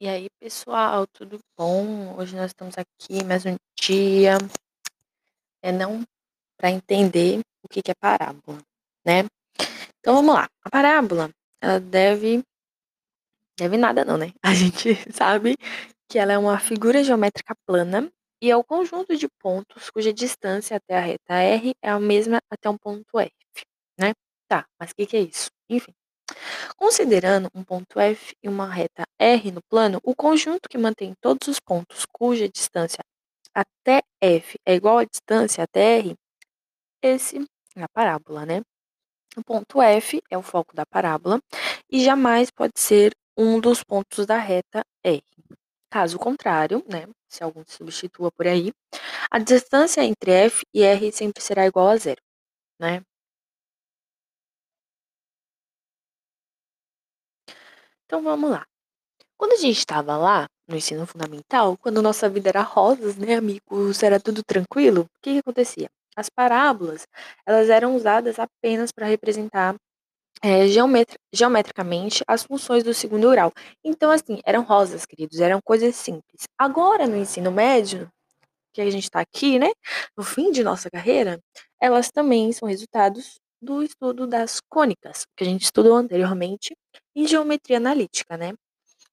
E aí, pessoal, tudo bom? Hoje nós estamos aqui mais um dia, é não para entender o que é parábola, né? Então vamos lá. A parábola, ela deve deve nada não, né? A gente sabe que ela é uma figura geométrica plana e é o conjunto de pontos cuja distância até a reta R é a mesma até um ponto F, né? Tá, mas o que que é isso? Enfim, Considerando um ponto F e uma reta R no plano, o conjunto que mantém todos os pontos cuja distância até F é igual à distância até R, esse é a parábola, né? O ponto F é o foco da parábola e jamais pode ser um dos pontos da reta R. Caso contrário, né, se algum substitua por aí, a distância entre F e R sempre será igual a zero, né? Então vamos lá. Quando a gente estava lá no ensino fundamental, quando nossa vida era rosas, né, amigos, era tudo tranquilo, o que, que acontecia? As parábolas, elas eram usadas apenas para representar é, geometri geometricamente as funções do segundo grau. Então, assim, eram rosas, queridos, eram coisas simples. Agora, no ensino médio, que a gente está aqui, né, no fim de nossa carreira, elas também são resultados do estudo das cônicas, que a gente estudou anteriormente em geometria analítica, né?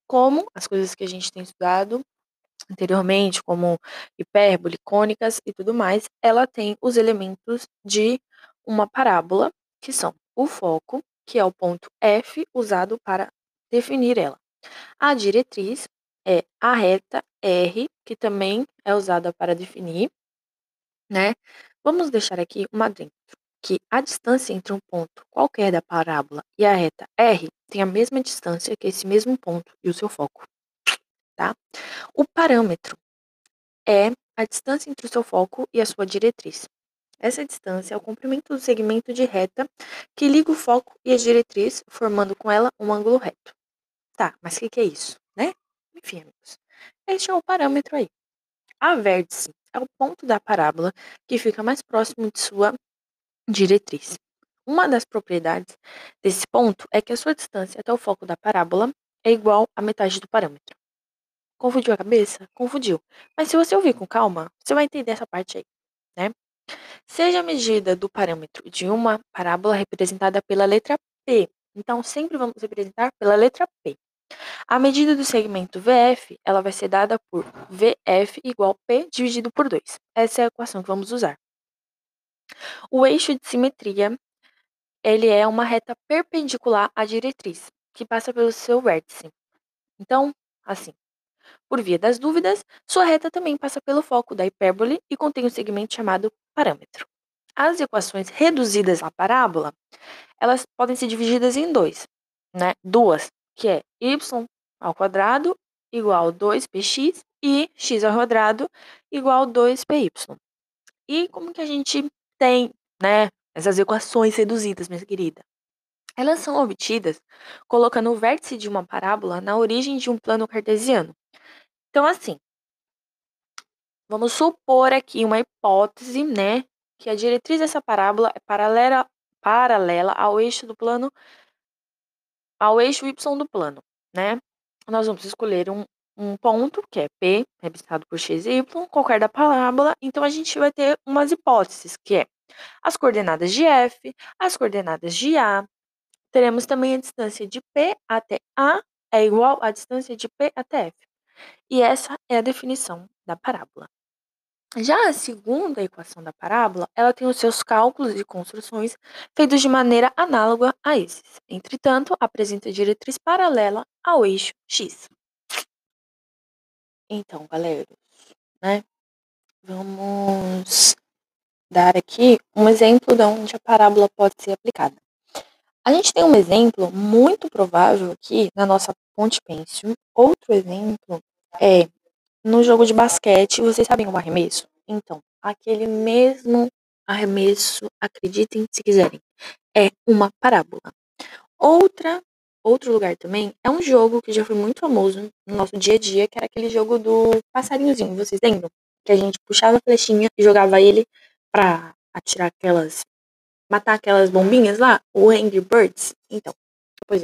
Como as coisas que a gente tem estudado anteriormente, como hipérbole, cônicas e tudo mais, ela tem os elementos de uma parábola, que são o foco, que é o ponto F usado para definir ela. A diretriz é a reta R, que também é usada para definir, né? Vamos deixar aqui uma dentro que a distância entre um ponto qualquer da parábola e a reta R tem a mesma distância que esse mesmo ponto e o seu foco, tá? O parâmetro é a distância entre o seu foco e a sua diretriz. Essa distância é o comprimento do segmento de reta que liga o foco e a diretriz, formando com ela um ângulo reto. Tá, mas o que, que é isso, né? Enfim, amigos, este é o parâmetro aí. A vértice é o ponto da parábola que fica mais próximo de sua diretriz. Uma das propriedades desse ponto é que a sua distância até o foco da parábola é igual à metade do parâmetro. Confundiu a cabeça? Confundiu. Mas se você ouvir com calma, você vai entender essa parte aí, né? Seja a medida do parâmetro de uma parábola representada pela letra P. Então, sempre vamos representar pela letra P. A medida do segmento VF, ela vai ser dada por VF igual P dividido por 2. Essa é a equação que vamos usar. O eixo de simetria, ele é uma reta perpendicular à diretriz, que passa pelo seu vértice. Então, assim, por via das dúvidas, sua reta também passa pelo foco da hipérbole e contém um segmento chamado parâmetro. As equações reduzidas à parábola, elas podem ser divididas em dois, né? Duas, que é y ao quadrado igual 2px e x ao quadrado igual 2py. E como que a gente tem, né, essas equações reduzidas, minha querida. Elas são obtidas colocando o vértice de uma parábola na origem de um plano cartesiano. Então, assim, vamos supor aqui uma hipótese, né, que a diretriz dessa parábola é paralela, paralela ao eixo do plano, ao eixo y do plano, né? Nós vamos escolher um, um ponto, que é P, representado por x e y, qualquer da parábola. Então, a gente vai ter umas hipóteses, que é as coordenadas de F, as coordenadas de A. Teremos também a distância de P até A é igual à distância de P até F. E essa é a definição da parábola. Já a segunda equação da parábola, ela tem os seus cálculos e construções feitos de maneira análoga a esses. Entretanto, apresenta diretriz paralela ao eixo x. Então, galera, né? Vamos dar aqui um exemplo de onde a parábola pode ser aplicada. A gente tem um exemplo muito provável aqui na nossa ponte pêncil. Outro exemplo é no jogo de basquete, vocês sabem o arremesso? Então, aquele mesmo arremesso, acreditem se quiserem, é uma parábola. Outra, outro lugar também é um jogo que já foi muito famoso no nosso dia a dia, que era aquele jogo do passarinhozinho, vocês lembram? Que a gente puxava a flechinha e jogava ele para atirar aquelas. matar aquelas bombinhas lá, o Angry Birds. Então, pois é.